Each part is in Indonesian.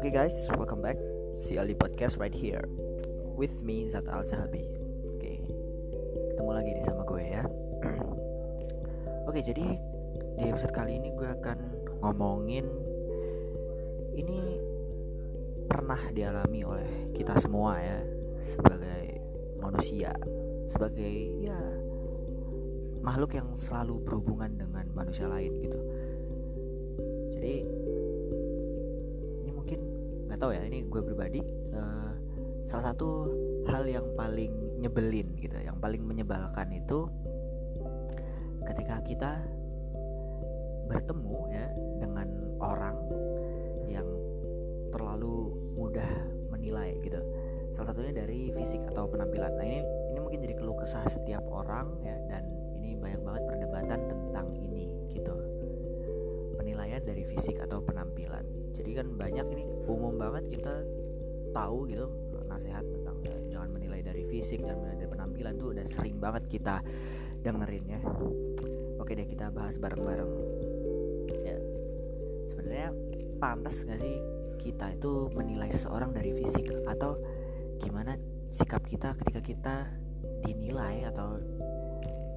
Okay guys, welcome back. CLD Podcast right here With me Zat Al Zahabi Oke, okay. ketemu lagi nih sama gue ya. Oke, okay, jadi di episode kali ini gue akan ngomongin Ini pernah dialami oleh kita semua ya Sebagai manusia Sebagai ya makhluk yang selalu berhubungan dengan manusia lain gitu. Jadi tahu ya ini gue pribadi uh, salah satu hal yang paling nyebelin gitu yang paling menyebalkan itu ketika kita bertemu ya dengan orang yang terlalu mudah menilai gitu. Salah satunya dari fisik atau penampilan. Nah ini ini mungkin jadi keluh kesah setiap orang ya dan ini banyak banget perdebatan tentang ini gitu penilaian dari fisik atau penampilan. Jadi kan banyak ini umum banget kita tahu gitu nasihat tentang jangan menilai dari fisik jangan menilai dari penampilan tuh udah sering banget kita dengerin ya. Oke deh kita bahas bareng-bareng. Ya. Sebenarnya pantas gak sih kita itu menilai seseorang dari fisik? Atau gimana sikap kita ketika kita dinilai? Atau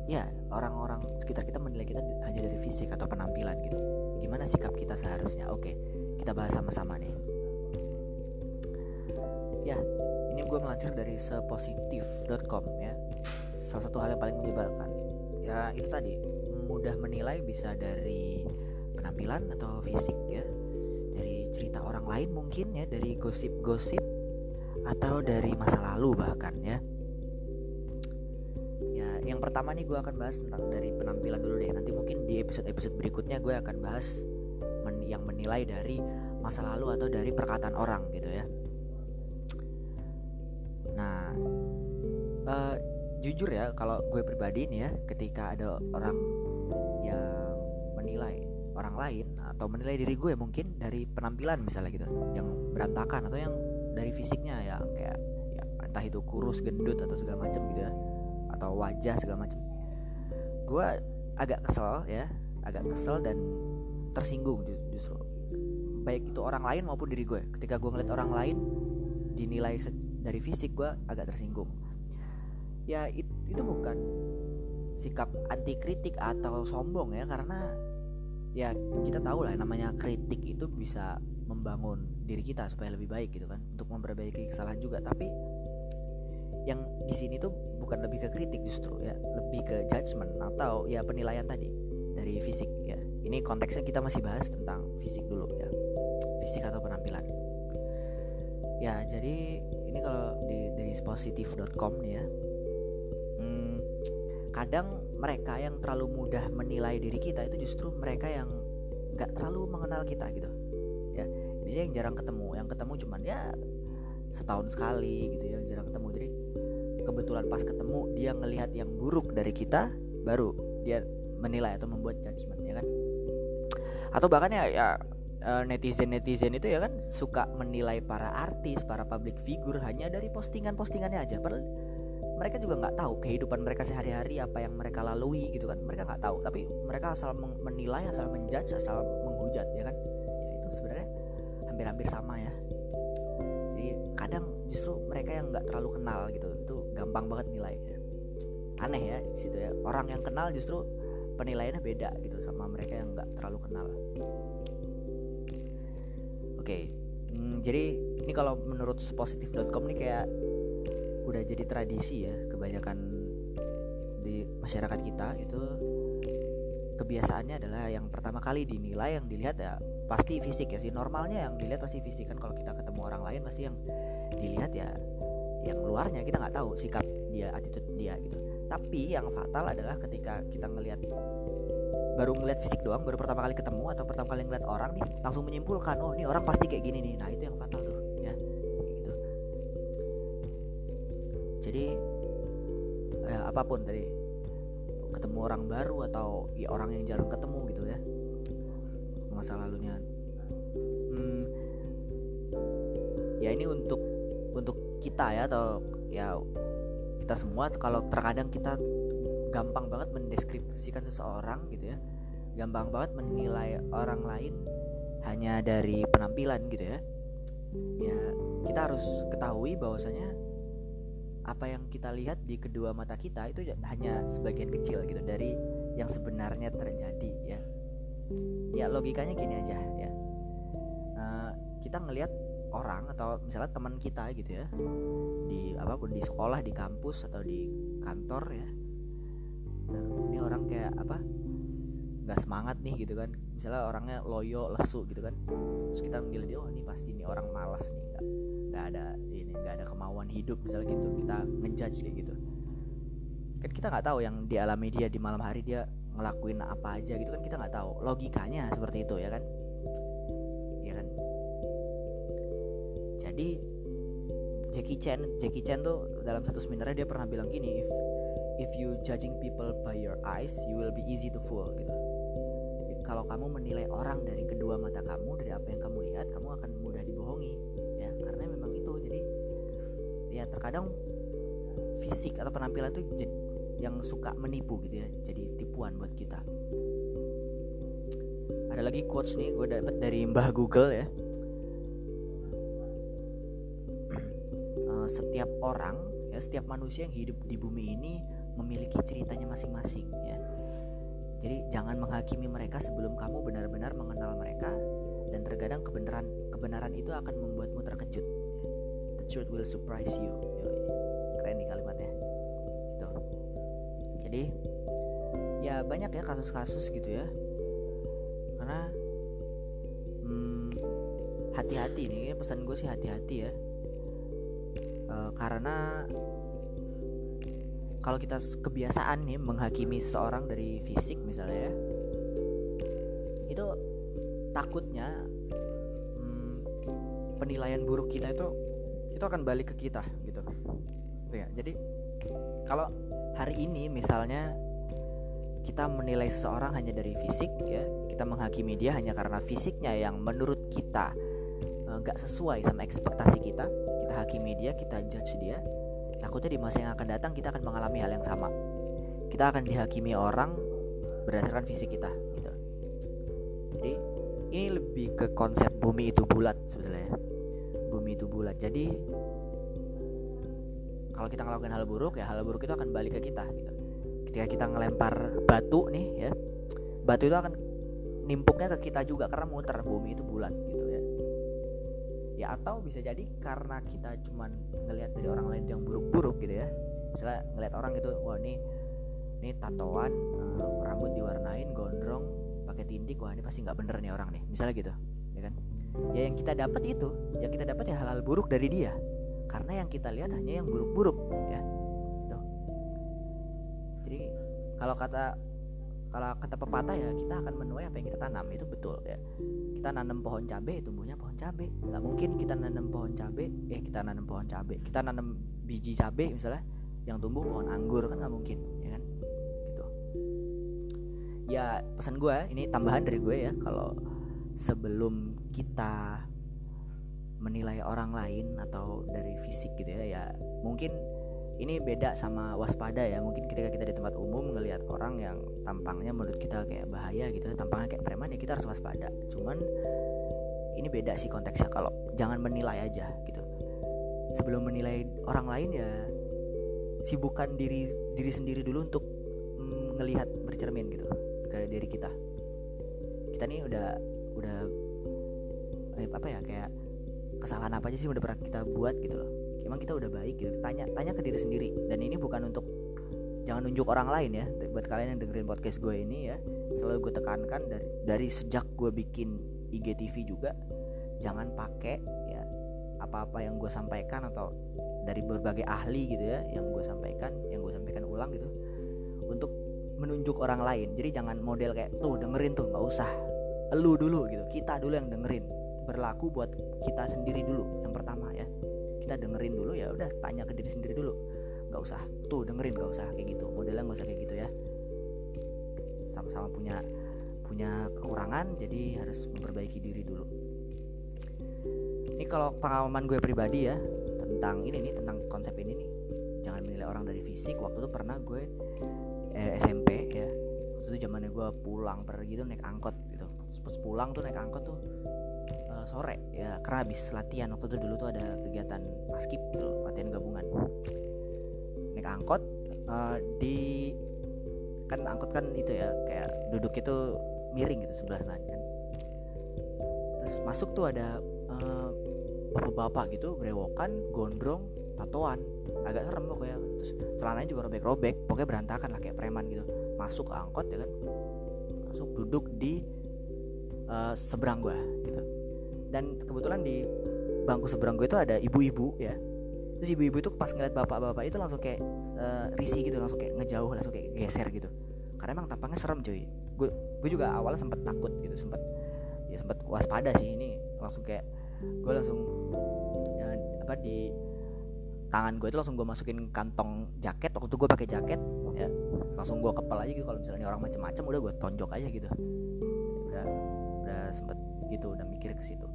ya orang-orang sekitar kita menilai kita hanya dari fisik atau penampilan gitu gimana sikap kita seharusnya? Oke kita bahas sama-sama nih. Ya ini gue melansir dari sepositif.com ya. Salah satu hal yang paling menyebalkan. Ya itu tadi mudah menilai bisa dari penampilan atau fisik ya. Dari cerita orang lain mungkin ya dari gosip-gosip atau dari masa lalu bahkan ya yang pertama nih gue akan bahas tentang dari penampilan dulu deh. Nanti mungkin di episode-episode berikutnya gue akan bahas men yang menilai dari masa lalu atau dari perkataan orang gitu ya. Nah uh, jujur ya kalau gue pribadi nih ya ketika ada orang yang menilai orang lain atau menilai diri gue mungkin dari penampilan misalnya gitu yang berantakan atau yang dari fisiknya ya kayak ya entah itu kurus gendut atau segala macam gitu ya atau wajah segala macam. Gue agak kesel ya agak kesel dan tersinggung justru. Baik itu orang lain maupun diri gue. Ketika gue ngeliat orang lain dinilai dari fisik gue agak tersinggung. Ya it, itu bukan sikap anti kritik atau sombong ya karena ya kita tahu lah namanya kritik itu bisa membangun diri kita supaya lebih baik gitu kan untuk memperbaiki kesalahan juga. Tapi yang di sini tuh bukan lebih ke kritik justru ya lebih ke judgement atau ya penilaian tadi dari fisik ya. Ini konteksnya kita masih bahas tentang fisik dulu ya fisik atau penampilan. Ya jadi ini kalau di dari positif.com nih ya hmm, kadang mereka yang terlalu mudah menilai diri kita itu justru mereka yang nggak terlalu mengenal kita gitu ya. Jadi yang jarang ketemu yang ketemu cuman ya setahun sekali gitu ya jarang ketemu. Jadi kebetulan pas ketemu dia ngelihat yang buruk dari kita baru dia menilai atau membuat judgement ya kan? Atau bahkan ya, ya netizen netizen itu ya kan suka menilai para artis para public figure hanya dari postingan postingannya aja. Padahal mereka juga nggak tahu kehidupan mereka sehari-hari apa yang mereka lalui gitu kan? Mereka nggak tahu tapi mereka asal menilai asal menjudge asal menghujat ya kan? Ya itu sebenarnya hampir-hampir sama ya. Jadi kadang justru mereka yang nggak terlalu kenal gitu. itu gampang banget nilai ya. aneh ya situ ya. Orang yang kenal justru penilaiannya beda gitu sama mereka yang nggak terlalu kenal. Oke hmm, jadi ini kalau menurut positif.com nih kayak udah jadi tradisi ya kebanyakan di masyarakat kita itu kebiasaannya adalah yang pertama kali dinilai yang dilihat ya pasti fisik ya sih. Normalnya yang dilihat pasti fisik kan. Kalau kita ketemu orang lain pasti yang dilihat ya yang luarnya kita nggak tahu sikap dia attitude dia gitu. Tapi yang fatal adalah ketika kita ngelihat baru ngeliat fisik doang baru pertama kali ketemu atau pertama kali ngeliat orang nih langsung menyimpulkan oh ini orang pasti kayak gini nih. Nah itu yang fatal tuh ya. Gitu. Jadi ya, apa pun tadi ketemu orang baru atau ya orang yang jarang ketemu gitu ya masa lalunya. Hmm, ya ini untuk kita ya atau ya kita semua kalau terkadang kita gampang banget mendeskripsikan seseorang gitu ya gampang banget menilai orang lain hanya dari penampilan gitu ya ya kita harus ketahui bahwasanya apa yang kita lihat di kedua mata kita itu hanya sebagian kecil gitu dari yang sebenarnya terjadi ya. Ya logikanya gini aja ya. Uh, kita ngelihat orang atau misalnya teman kita gitu ya di apa pun di sekolah di kampus atau di kantor ya. Nah, ini orang kayak apa nggak semangat nih gitu kan. Misalnya orangnya loyo lesu gitu kan. Terus kita menilai dia oh ini pasti ini orang malas nih nggak nggak ada ini nggak ada kemauan hidup misalnya gitu. Kita ngejudge kayak gitu. Kan kita nggak tahu yang dialami dia di malam hari dia ngelakuin apa aja gitu kan kita nggak tahu. Logikanya seperti itu ya kan jadi Jackie Chan Jackie Chan tuh dalam satu seminarnya dia pernah bilang gini if if you judging people by your eyes you will be easy to fool gitu. Kalau kamu menilai orang dari kedua mata kamu dari apa yang kamu lihat kamu akan mudah dibohongi. Ya karena memang itu. Jadi ya terkadang fisik atau penampilan itu yang suka menipu gitu ya jadi tipuan buat kita. Ada lagi quotes nih gue dapat dari mbah Google ya setiap orang ya setiap manusia yang hidup di bumi ini memiliki ceritanya masing-masing ya jadi jangan menghakimi mereka sebelum kamu benar-benar mengenal mereka dan terkadang kebenaran kebenaran itu akan membuatmu terkejut. The truth will surprise you. Keren nih kalimatnya. Gitu. Jadi ya banyak ya kasus-kasus gitu ya. Karena hmm, hati-hati nih pesan gue sih hati-hati ya. Uh, karena kalau kita kebiasaan nih menghakimi seseorang dari fisik misalnya ya itu takutnya hmm, penilaian buruk kita itu itu akan balik ke kita gitu ya. Jadi kalau hari ini misalnya kita menilai seseorang hanya dari fisik ya kita menghakimi dia hanya karena fisiknya yang menurut kita eh, nggak sesuai sama ekspektasi kita kita hakimi dia kita judge dia. Takutnya di masa yang akan datang kita akan mengalami hal yang sama. Kita akan dihakimi orang berdasarkan fisik kita gitu. Jadi ini lebih ke konsep bumi itu bulat sebetulnya bumi itu bulat. Jadi kalau kita ngelakuin hal buruk ya hal buruk itu akan balik ke kita gitu. Ketika kita ngelempar batu nih ya batu itu akan nimpuknya ke kita juga karena muter. Bumi itu bulat gitu ya ya atau bisa jadi karena kita cuman ngelihat dari orang lain yang buruk-buruk gitu ya. Misalnya ngelihat orang gitu wah ini ini tatoan uh, rambut diwarnain gondrong pakai tindik wah ini pasti nggak bener nih orang nih. Misalnya gitu ya kan? Ya yang kita dapat itu yang kita dapat ya hal-hal buruk dari dia. Karena yang kita lihat hanya yang buruk-buruk ya. Gitu. jadi kalau kata kalau kata pepatah ya kita akan menuai apa yang kita tanam itu betul ya. Kita nanam pohon cabai tumbuhnya pohon cabai. Nggak mungkin kita nanam pohon cabai eh kita nanam pohon cabai. Kita nanam biji cabai misalnya yang tumbuh pohon anggur kan nggak mungkin ya kan? Gitu. Ya pesan gue ini tambahan dari gue ya. Kalau sebelum kita menilai orang lain atau dari fisik gitu ya ya mungkin ini beda sama waspada ya. Mungkin ketika kita di tempat umum ngelihat orang yang tampangnya menurut kita kayak bahaya gitu tampangnya kayak preman ya kita harus waspada. Cuman ini beda sih konteksnya. Kalau jangan menilai aja gitu. Sebelum menilai orang lain ya sibukkan diri diri sendiri dulu untuk mm, ngelihat bercermin gitu ke diri kita. Kita nih udah udah eh, apa ya kayak kesalahan apa aja sih udah pernah kita buat gitu loh emang kita udah baik gitu. Tanya tanya ke diri sendiri. Dan ini bukan untuk jangan nunjuk orang lain ya. Buat kalian yang dengerin podcast gue ini ya selalu gue tekankan dari dari sejak gue bikin IGTV juga jangan pakai ya apa-apa yang gue sampaikan atau dari berbagai ahli gitu ya yang gue sampaikan yang gue sampaikan ulang gitu untuk menunjuk orang lain. Jadi jangan model kayak tuh dengerin tuh nggak usah. Lu dulu gitu. Kita dulu yang dengerin. Berlaku buat kita sendiri dulu yang pertama ya kita dengerin dulu ya udah tanya ke diri sendiri dulu. Nggak usah tuh dengerin nggak usah kayak gitu. Modelnya nggak usah kayak gitu ya. Sama-sama punya punya kekurangan jadi harus memperbaiki diri dulu. Ini kalau pengalaman gue pribadi ya tentang ini nih tentang konsep ini nih jangan menilai orang dari fisik. Waktu itu pernah gue eh, SMP ya. Waktu itu zamannya gue pulang pergi tuh naik angkot gitu. Pas pulang tuh naik angkot tuh uh, sore ya karena habis latihan. Waktu itu dulu tuh ada kegiatan paskip gitu latihan gabungan. Naik angkot uh, di kan angkot kan itu ya kayak duduk itu miring gitu sebelah kan. Terus masuk tuh ada uh, bapak-bapak gitu berewokan gondrong tatoan. Agak serem pokoknya. Terus celananya juga robek-robek pokoknya berantakan lah kayak preman gitu. Masuk angkot ya kan. Masuk duduk di uh, seberang gua gitu dan kebetulan di bangku seberang gue itu ada ibu-ibu ya. Terus ibu-ibu itu pas ngeliat bapak-bapak itu langsung kayak uh, risih gitu langsung kayak ngejauh langsung kayak geser gitu. Karena emang tampangnya serem cuy. Gue juga awalnya sempet takut gitu sempet ya sempet waspada sih ini. Langsung kayak gue langsung ya, apa di tangan gue itu langsung gue masukin kantong jaket. Waktu itu gue pakai jaket ya langsung gue kepel aja gitu. Kalau misalnya orang macam-macam udah gue tonjok aja gitu. Udah udah sempet gitu udah mikir ke situ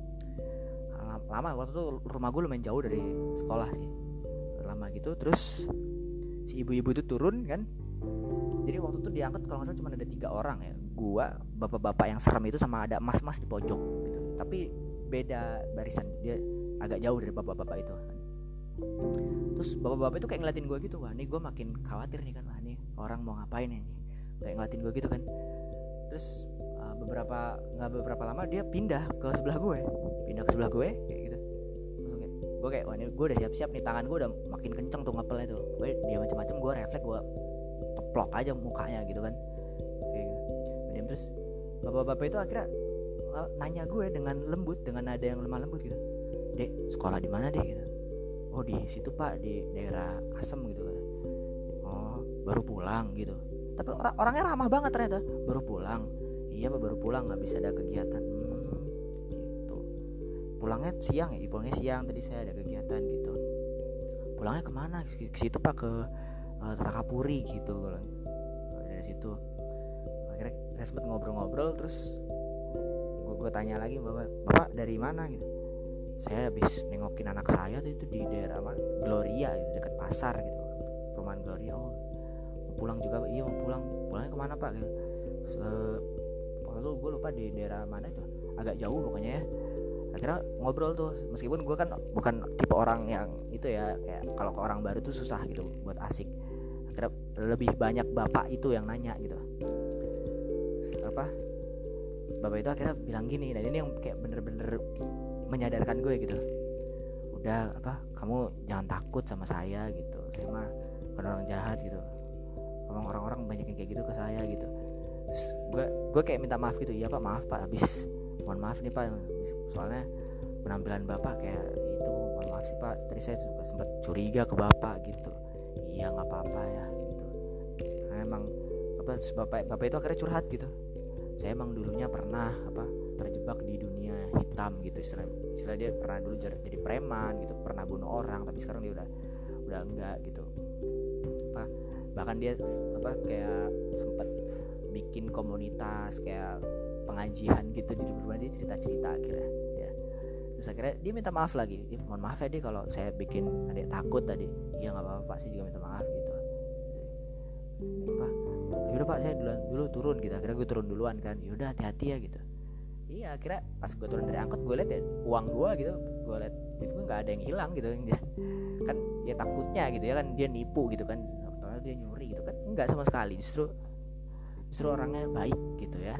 lama waktu itu rumah gue lumayan jauh dari sekolah sih. Lama gitu terus si ibu-ibu itu turun kan. Jadi waktu itu diangkat kalau nggak salah cuma ada tiga orang ya. Gua bapak-bapak yang serem itu sama ada mas-mas di pojok gitu. Tapi beda barisan dia agak jauh dari bapak-bapak itu. Terus bapak-bapak itu kayak ngeliatin gue gitu wah nih gue makin khawatir nih kan. Wah nih orang mau ngapain nih? Kayak ngeliatin gue gitu kan. Terus beberapa nggak beberapa lama dia pindah ke sebelah gue. Pindah ke sebelah gue kayak gitu. Gue kayak wah ini gue udah siap-siap nih tangan gue udah makin kenceng tuh ngepelnya tuh gue dia macam-macam gue refleks gue teplok aja mukanya gitu kan. Kayak gitu. Diam terus bapak-bapak itu akhirnya uh, nanya gue dengan lembut dengan nada yang lemah lembut gitu. Dek sekolah di mana dek? Gitu. Oh di situ pak di daerah Asem gitu kan. Oh baru pulang gitu. Tapi or orangnya ramah banget ternyata. Baru pulang iya baru pulang nggak bisa ada kegiatan. Hmm, gitu. Pulangnya siang ya pulangnya siang tadi saya ada kegiatan gitu. Pulangnya ke mana? Ke situ pak ke uh, Takapuri gitu kalau dari situ. Akhirnya saya sempat ngobrol-ngobrol terus gue tanya lagi bapak bapak dari mana? Gitu. Saya habis nengokin anak saya tuh itu di daerah apa? Gloria gitu dekat pasar gitu. Perumahan Gloria. Oh pulang juga iya mau pulang. Pulangnya ke mana pak? Gitu. Uh, itu gue lupa di daerah mana itu agak jauh pokoknya ya. Akhirnya ngobrol tuh meskipun gue kan bukan tipe orang yang itu ya kayak kalau ke orang baru tuh susah gitu buat asik. Akhirnya lebih banyak bapak itu yang nanya gitu. Apa? Bapak itu akhirnya bilang gini dan ini yang kayak bener-bener menyadarkan gue gitu. Udah apa kamu jangan takut sama saya gitu. Saya mah orang jahat gitu. Orang-orang banyak yang kayak gitu ke saya gitu gue gue kayak minta maaf gitu iya pak maaf pak habis. Mohon maaf nih pak soalnya penampilan bapak kayak itu mohon maaf sih pak. Tadi saya juga sempat curiga ke bapak gitu. Iya nggak apa-apa ya gitu. Karena emang apa terus bapak bapak itu akhirnya curhat gitu. Saya emang dulunya pernah apa terjebak di dunia hitam gitu. Istilah istilah dia pernah dulu jadi preman gitu pernah bunuh orang tapi sekarang dia udah udah enggak gitu. Apa bahkan dia apa kayak sempat bikin komunitas kayak pengajian gitu di rumah dia cerita cerita akhirnya ya. Terus akhirnya dia minta maaf lagi dia, mohon maaf ya deh kalau saya bikin adik takut tadi. Iya nggak apa-apa sih juga minta maaf gitu. Apa yaudah pak saya duluan dulu turun gitu. Akhirnya gue turun duluan kan yaudah hati-hati ya gitu. Iya akhirnya pas gue turun dari angkot gue liat ya uang gue gitu gue liat duit gue nggak ada yang hilang gitu. Kan ya takutnya gitu ya kan dia nipu gitu kan. Dia nyuri gitu kan. Nggak sama sekali justru justru orangnya baik gitu ya.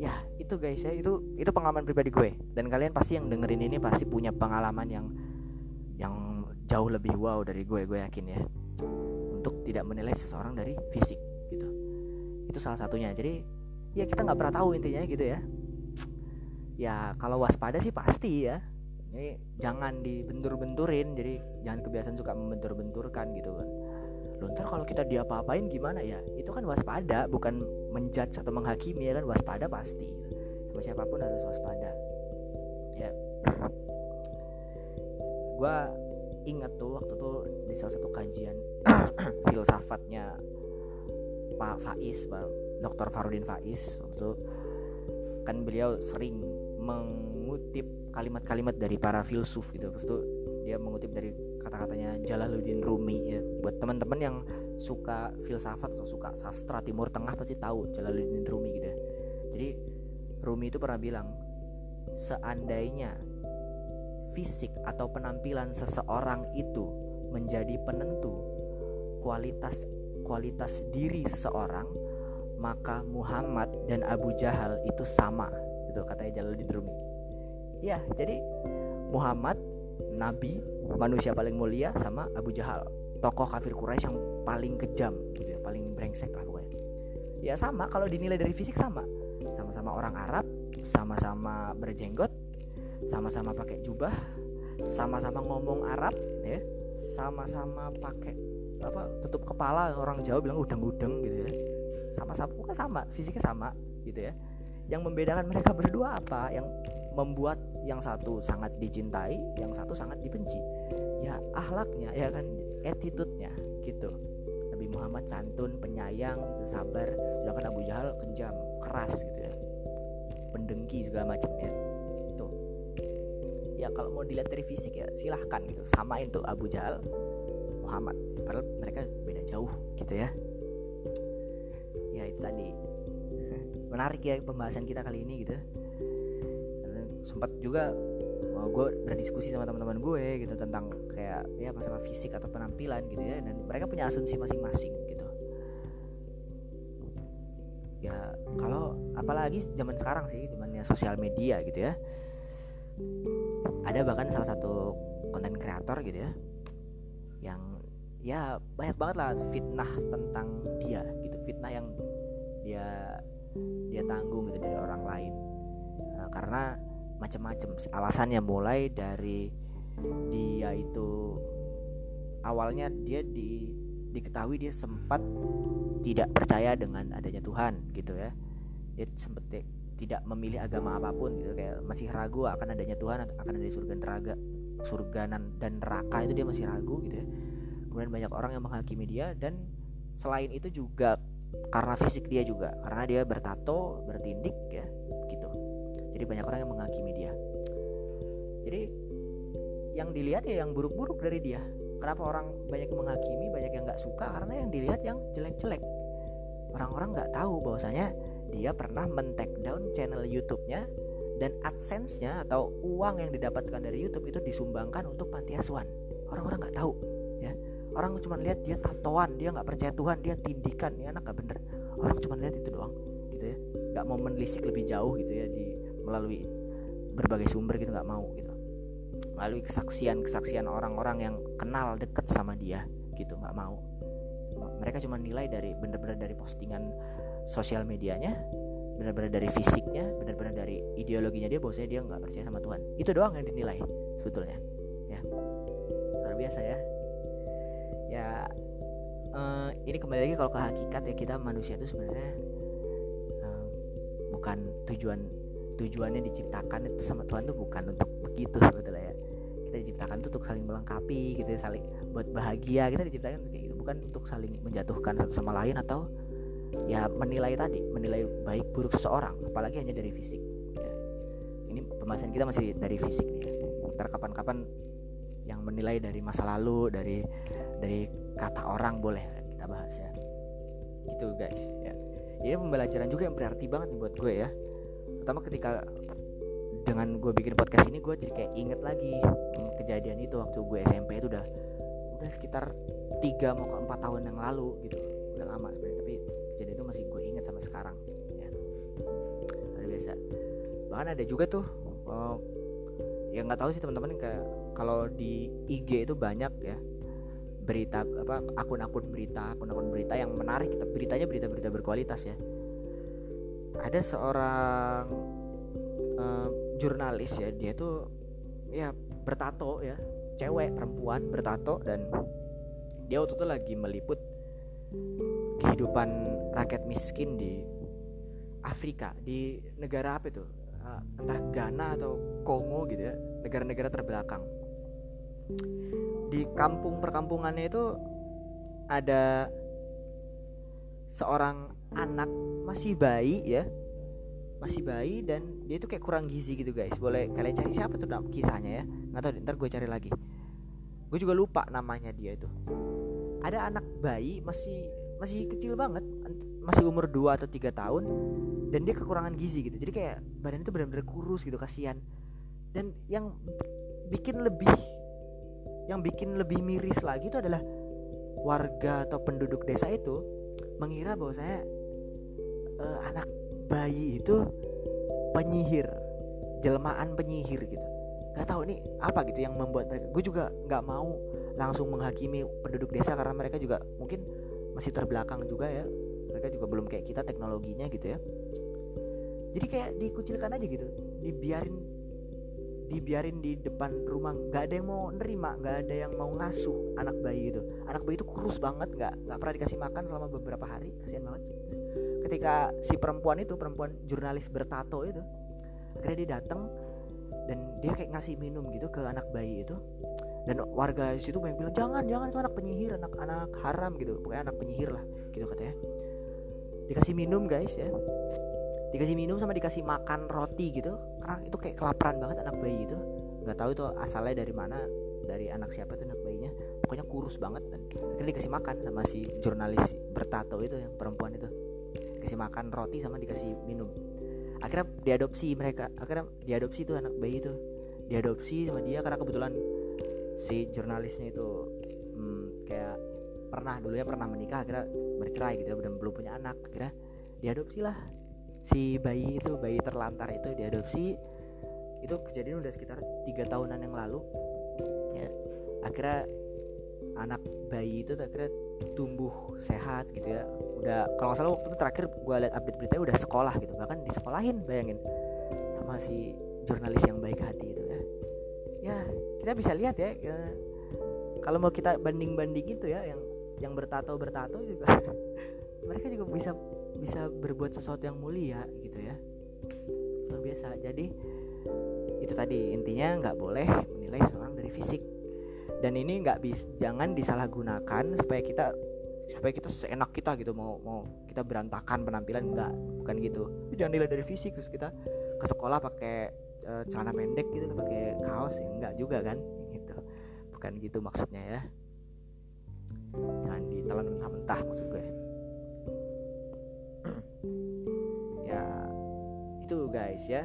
Ya itu guys ya itu itu pengalaman pribadi gue. Dan kalian pasti yang dengerin ini pasti punya pengalaman yang yang jauh lebih wow dari gue gue yakin ya. Untuk tidak menilai seseorang dari fisik gitu. Itu salah satunya. Jadi ya kita nggak pernah tahu intinya gitu ya. Ya kalau waspada sih pasti ya. Jadi jangan dibentur-benturin. Jadi jangan kebiasaan suka membentur-benturkan gitu kan Loh, ntar kalau kita diapa-apain gimana ya? Itu kan waspada bukan menjudge atau menghakimi ya kan? Waspada pasti. Sama siapa pun harus waspada. Ya. Gue ingat tuh waktu tuh di salah satu kajian filsafatnya Pak Faiz Pak Dr. Farudin Faiz waktu kan beliau sering mengutip kalimat-kalimat dari para filsuf gitu. Terus tuh dia mengutip dari kata-katanya Jalaluddin Rumi ya. Buat teman-teman yang suka filsafat atau suka sastra Timur Tengah pasti tahu Jalaluddin Rumi gitu ya. Jadi Rumi itu pernah bilang seandainya fisik atau penampilan seseorang itu menjadi penentu kualitas kualitas diri seseorang maka Muhammad dan Abu Jahal itu sama itu katanya Jalaluddin Rumi. Ya jadi Muhammad nabi manusia paling mulia sama Abu Jahal tokoh kafir Quraisy yang paling kejam gitu ya paling brengsek lah pokoknya. Ya sama kalau dinilai dari fisik sama. Sama-sama orang Arab sama-sama berjenggot sama-sama pakai jubah sama-sama ngomong Arab ya. Sama-sama pakai apa tutup kepala orang Jawa bilang udang-udang gitu ya. Sama-sama bukan sama fisiknya sama gitu ya. Yang membedakan mereka berdua apa? Yang membuat yang satu sangat dicintai yang satu sangat dibenci. Ya ahlaknya ya kan attitude-nya gitu. Nabi Muhammad santun penyayang gitu sabar. Sedangkan Abu Jahal kejam keras gitu ya. Pendengki segala macam ya itu ya kalau mau dilihat dari fisik ya silahkan gitu. Samain tuh Abu Jahal Muhammad. Padahal mereka beda jauh gitu ya. Ya itu tadi. Menarik ya pembahasan kita kali ini gitu sempat juga uh, gue berdiskusi sama teman-teman gue gitu tentang kayak ya masalah fisik atau penampilan gitu ya dan mereka punya asumsi masing-masing gitu. Ya kalau apalagi zaman sekarang sih zamannya sosial media gitu ya ada bahkan salah satu konten kreator gitu ya yang ya banyak banget lah fitnah tentang dia gitu fitnah yang dia dia tanggung gitu dari orang lain. Nah, karena macam-macam. Alasannya mulai dari dia itu awalnya dia di diketahui dia sempat tidak percaya dengan adanya Tuhan gitu ya. Dia sempat tidak memilih agama apa pun gitu. Kayak masih ragu akan adanya Tuhan akan ada surga neraka surga dan neraka itu dia masih ragu gitu ya. Kemudian banyak orang yang menghakimi dia dan selain itu juga karena fisik dia juga. Karena dia bertato bertindik ya gitu jadi banyak orang yang menghakimi dia. Jadi yang dilihat ya yang buruk-buruk dari dia. Kenapa orang banyak yang menghakimi banyak yang nggak suka? Karena yang dilihat yang jelek-jelek. Orang-orang nggak tahu bahwasanya dia pernah men-take down channel YouTube-nya dan AdSense-nya atau uang yang didapatkan dari YouTube itu disumbangkan untuk panti asuhan. Orang-orang nggak tahu ya. Orang cuma lihat dia tatoan dia nggak percaya Tuhan dia tindikan. Ya anak gak bener. Orang cuma lihat itu doang gitu ya. Nggak mau menelisik lebih jauh gitu ya di melalui berbagai sumber gitu nggak mau gitu. Melalui kesaksian kesaksian orang-orang yang kenal deket sama dia gitu nggak mau. Mereka cuma nilai dari bener-bener dari postingan sosial medianya benar-benar dari fisiknya benar-benar dari ideologinya dia bahwasanya dia nggak percaya sama Tuhan. Itu doang yang dinilai sebetulnya ya. Luar biasa ya. Ya uh, ini kembali lagi kalau ke hakikat ya kita manusia itu sebenarnya uh, bukan tujuan tujuannya diciptakan itu sama Tuhan tuh bukan untuk begitu sebetulnya ya. Kita diciptakan itu untuk saling melengkapi gitu ya saling buat bahagia. Kita diciptakan kayak gitu bukan untuk saling menjatuhkan satu sama lain atau ya menilai tadi menilai baik buruk seseorang apalagi hanya dari fisik. Ya. ini pembahasan kita masih dari fisik nih ya. ntar kapan-kapan yang menilai dari masa lalu dari dari kata orang boleh kita bahas ya. Gitu guys ya. Ini pembelajaran juga yang berarti banget nih buat gue ya pertama ketika dengan gue bikin podcast ini gue jadi kayak inget lagi kejadian itu waktu gue SMP itu udah udah sekitar tiga mau ke empat tahun yang lalu gitu. Udah lama sebenarnya tapi kejadian itu masih gue inget sampai sekarang ya. Luar biasa. Bahkan ada juga tuh oh, ya nggak tahu sih teman-teman kalau di IG itu banyak ya berita apa akun-akun berita akun-akun berita yang menarik beritanya berita-berita berkualitas ya ada seorang uh, jurnalis ya dia tuh ya bertato ya. Cewek perempuan bertato dan dia waktu itu lagi meliput kehidupan rakyat miskin di Afrika di negara apa itu? Uh, entah Ghana atau Kongo gitu ya negara-negara terbelakang. Di kampung perkampungannya itu ada seorang anak masih bayi ya masih bayi dan dia itu kayak kurang gizi gitu guys. Boleh kalian cari siapa tuh kisahnya ya? Nggak tahu ntar gue cari lagi. Gue juga lupa namanya dia itu. Ada anak bayi masih masih kecil banget masih umur 2 atau tiga tahun dan dia kekurangan gizi gitu. Jadi kayak badan itu benar-benar kurus gitu kasihan. Dan yang bikin lebih yang bikin lebih miris lagi itu adalah warga atau penduduk desa itu mengira bahwa saya uh, anak bayi itu penyihir jelmaan penyihir gitu. Nggak tahu nih apa gitu yang membuat mereka. Gue juga nggak mau langsung menghakimi penduduk desa karena mereka juga mungkin masih terbelakang juga ya. Mereka juga belum kayak kita teknologinya gitu ya. Jadi kayak dikucilkan aja gitu dibiarin dibiarin di depan rumah. Nggak ada yang mau nerima nggak ada yang mau ngasuh anak bayi itu. Anak bayi itu kurus banget nggak nggak pernah dikasih makan selama beberapa hari. Kasihan banget ketika si perempuan itu perempuan jurnalis bertato itu akhirnya dia datang dan dia kayak ngasih minum gitu ke anak bayi itu. Dan warga situ banyak bilang jangan jangan itu anak penyihir anak anak haram gitu. Pokoknya anak penyihir lah gitu katanya. Dikasih minum guys ya. Dikasih minum sama dikasih makan roti gitu. Karena itu kayak kelaparan banget anak bayi itu. Nggak tahu itu asalnya dari mana dari anak siapa tuh anak bayinya. Pokoknya kurus banget dan akhirnya dikasih makan sama si jurnalis bertato itu yang perempuan itu dikasih makan roti sama dikasih minum. Akhirnya diadopsi mereka. Akhirnya diadopsi tuh anak bayi itu diadopsi sama dia karena kebetulan si jurnalisnya itu hmm, kayak pernah dulunya pernah menikah akhirnya bercerai gitu dan belum punya anak. Akhirnya diadopsi lah. Si bayi itu bayi terlantar itu diadopsi. Itu kejadian udah sekitar tiga tahunan yang lalu. Ya akhirnya anak bayi itu akhirnya tumbuh sehat gitu ya. Udah kalau nggak salah waktu itu terakhir gue lihat update beritanya udah sekolah gitu. Bahkan disekolahin bayangin. Sama si jurnalis yang baik hati itu ya. Ya kita bisa lihat ya, ya. Kalau mau kita banding banding gitu ya yang yang bertato bertato juga. Mereka juga bisa bisa berbuat sesuatu yang mulia gitu ya. Luar biasa. Jadi itu tadi. Intinya nggak boleh menilai seorang dari fisik dan ini nggak bis jangan disalahgunakan supaya kita supaya kita seenak kita gitu mau mau kita berantakan penampilan enggak bukan gitu. Jangan nilai dari fisik terus kita ke sekolah pakai uh, celana pendek gitu pakai kaos ya enggak juga kan gitu. Bukan gitu maksudnya ya. Jangan ditelan mentah-mentah maksud gue. Ya itu guys ya.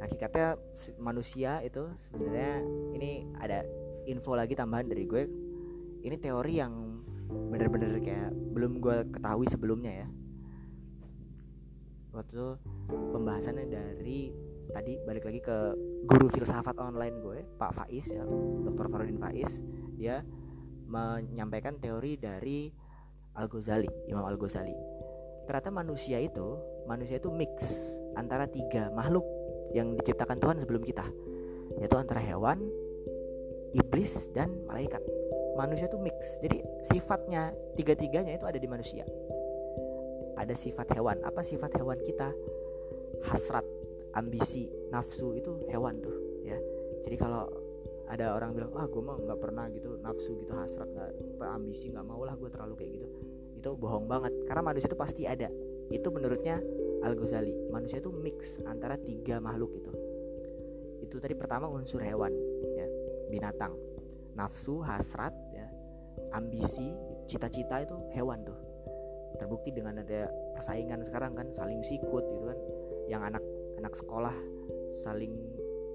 Hakikatnya manusia itu sebenarnya ini ada info lagi tambahan dari gue. Ini teori yang bener-bener kayak belum gue ketahui sebelumnya ya. Waktu pembahasannya dari tadi balik lagi ke guru filsafat online gue Pak Faiz ya Dr. Farudin Faiz. Dia menyampaikan teori dari Al Ghazali Imam Al Ghazali. Ternyata manusia itu manusia itu mix antara tiga makhluk yang diciptakan Tuhan sebelum kita yaitu antara hewan iblis dan malaikat. Manusia itu mix. Jadi sifatnya tiga-tiganya itu ada di manusia. Ada sifat hewan. Apa sifat hewan kita? Hasrat ambisi nafsu itu hewan tuh ya. Jadi kalau ada orang bilang ah gue mah nggak pernah gitu nafsu gitu hasrat nggak ambisi nggak mau lah gue terlalu kayak gitu. Itu bohong banget. Karena manusia itu pasti ada. Itu menurutnya Al Ghazali manusia itu mix antara tiga makhluk itu. Itu tadi pertama unsur hewan binatang. Nafsu hasrat ya. Ambisi cita-cita itu hewan tuh. Terbukti dengan ada persaingan sekarang kan saling sikut gitu kan. Yang anak anak sekolah saling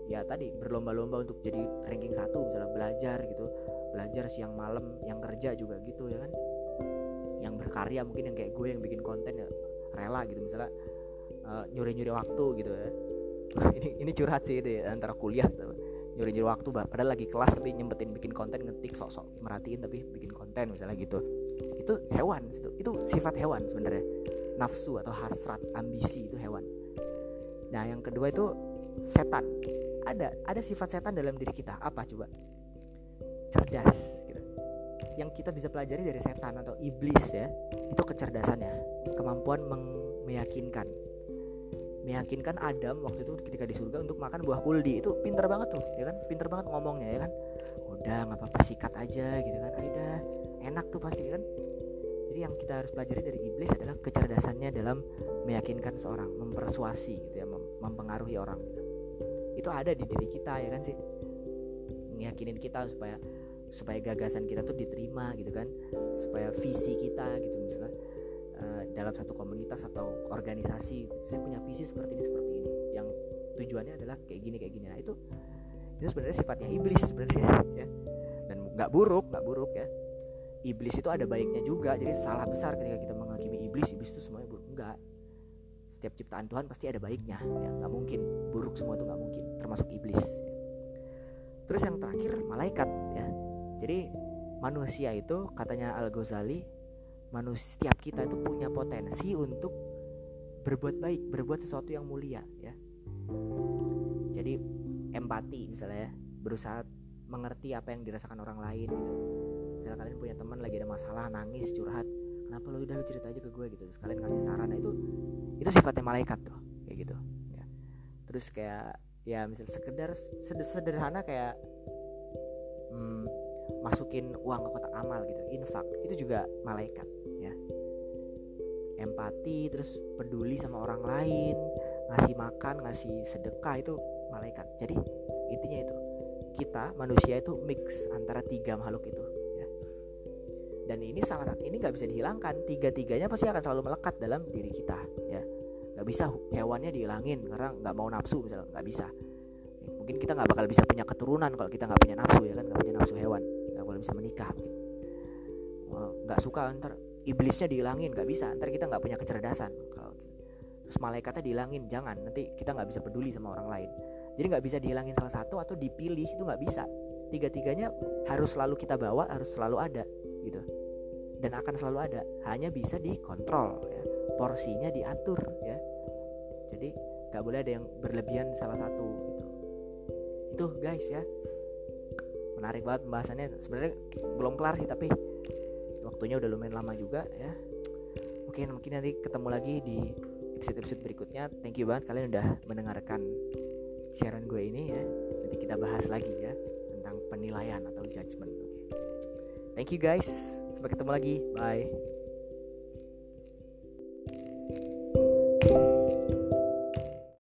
ya tadi berlomba-lomba untuk jadi ranking satu misalnya belajar gitu. Belajar siang malam yang kerja juga gitu ya kan. Yang berkarya mungkin yang kayak gue yang bikin konten ya rela gitu. Misalnya uh, nyuri-nyuri waktu gitu ya. Ini ini curhat sih deh antara kuliah tuh nyuri-nyuri waktu padahal lagi kelas tapi nyempetin bikin konten ngetik sok-sok merhatiin tapi bikin konten misalnya gitu. Itu hewan itu itu sifat hewan sebenarnya. Nafsu atau hasrat ambisi itu hewan. Nah yang kedua itu setan. Ada ada sifat setan dalam diri kita. Apa coba? Cerdas gitu. Yang kita bisa pelajari dari setan atau iblis ya itu kecerdasannya. Kemampuan meyakinkan meyakinkan Adam waktu itu ketika di surga untuk makan buah kuldi. Itu pinter banget tuh ya kan? Pinter banget ngomongnya ya kan? Udah nggak apa-apa sikat aja gitu kan? Aida enak tuh pasti kan? Jadi yang kita harus pelajari dari iblis adalah kecerdasannya dalam meyakinkan seorang mempersuasi gitu ya mem mempengaruhi orang gitu. Itu ada di diri kita ya kan sih? Ngeyakinin kita supaya supaya gagasan kita tuh diterima gitu kan? Supaya visi kita gitu misalnya uh, dalam satu komunitas atau organisasi saya punya visi seperti ini seperti ini. Yang tujuannya adalah kayak gini kayak gini. Nah itu itu sebenarnya sifatnya iblis sebenarnya ya. Dan nggak buruk nggak buruk ya. Iblis itu ada baiknya juga. Jadi salah besar ketika kita menghakimi iblis iblis itu semuanya buruk. Enggak setiap ciptaan Tuhan pasti ada baiknya ya. Nggak mungkin. Buruk semua itu nggak mungkin. Termasuk iblis ya. terus yang terakhir malaikat ya. Jadi manusia itu katanya Al Ghazali manusia setiap kita itu punya potensi untuk berbuat baik berbuat sesuatu yang mulia ya. Jadi empati misalnya ya berusaha mengerti apa yang dirasakan orang lain gitu. Misalnya kalian punya teman lagi ada masalah nangis curhat kenapa lo udah lu cerita aja ke gue gitu. Sekalian ngasih saran nah, itu itu sifatnya malaikat tuh kayak gitu ya. Terus kayak ya misal sekedar sederhana kayak hmm, masukin uang ke kotak amal gitu infak itu juga malaikat empati terus peduli sama orang lain ngasih makan ngasih sedekah itu malaikat. Jadi intinya itu kita manusia itu mix antara tiga makhluk itu ya. dan ini salah satu ini nggak bisa dihilangkan. Tiga tiganya pasti akan selalu melekat dalam diri kita ya. Nggak bisa hewannya dihilangin karena nggak mau nafsu misalnya nggak bisa. Mungkin kita nggak bakal bisa punya keturunan kalau kita nggak punya nafsu ya kan? Nggak punya nafsu hewan nggak bakal bisa menikah. Nggak suka ntar iblisnya dihilangin nggak bisa. Ntar kita nggak punya kecerdasan. Kalau terus malaikatnya dihilangin jangan. Nanti kita nggak bisa peduli sama orang lain. Jadi nggak bisa dihilangin salah satu atau dipilih itu nggak bisa. Tiga tiganya harus selalu kita bawa harus selalu ada gitu. Dan akan selalu ada. Hanya bisa dikontrol ya. Porsinya diatur ya. Jadi nggak boleh ada yang berlebihan salah satu gitu. Itu guys ya. Menarik banget pembahasannya. Sebenarnya belum kelar sih tapi waktunya udah lumayan lama juga ya. Mungkin mungkin nanti ketemu lagi di episode-episode berikutnya. Thank you banget kalian udah mendengarkan siaran gue ini ya. Nanti kita bahas lagi ya tentang penilaian atau judgement thank you guys. Sampai ketemu lagi. Bye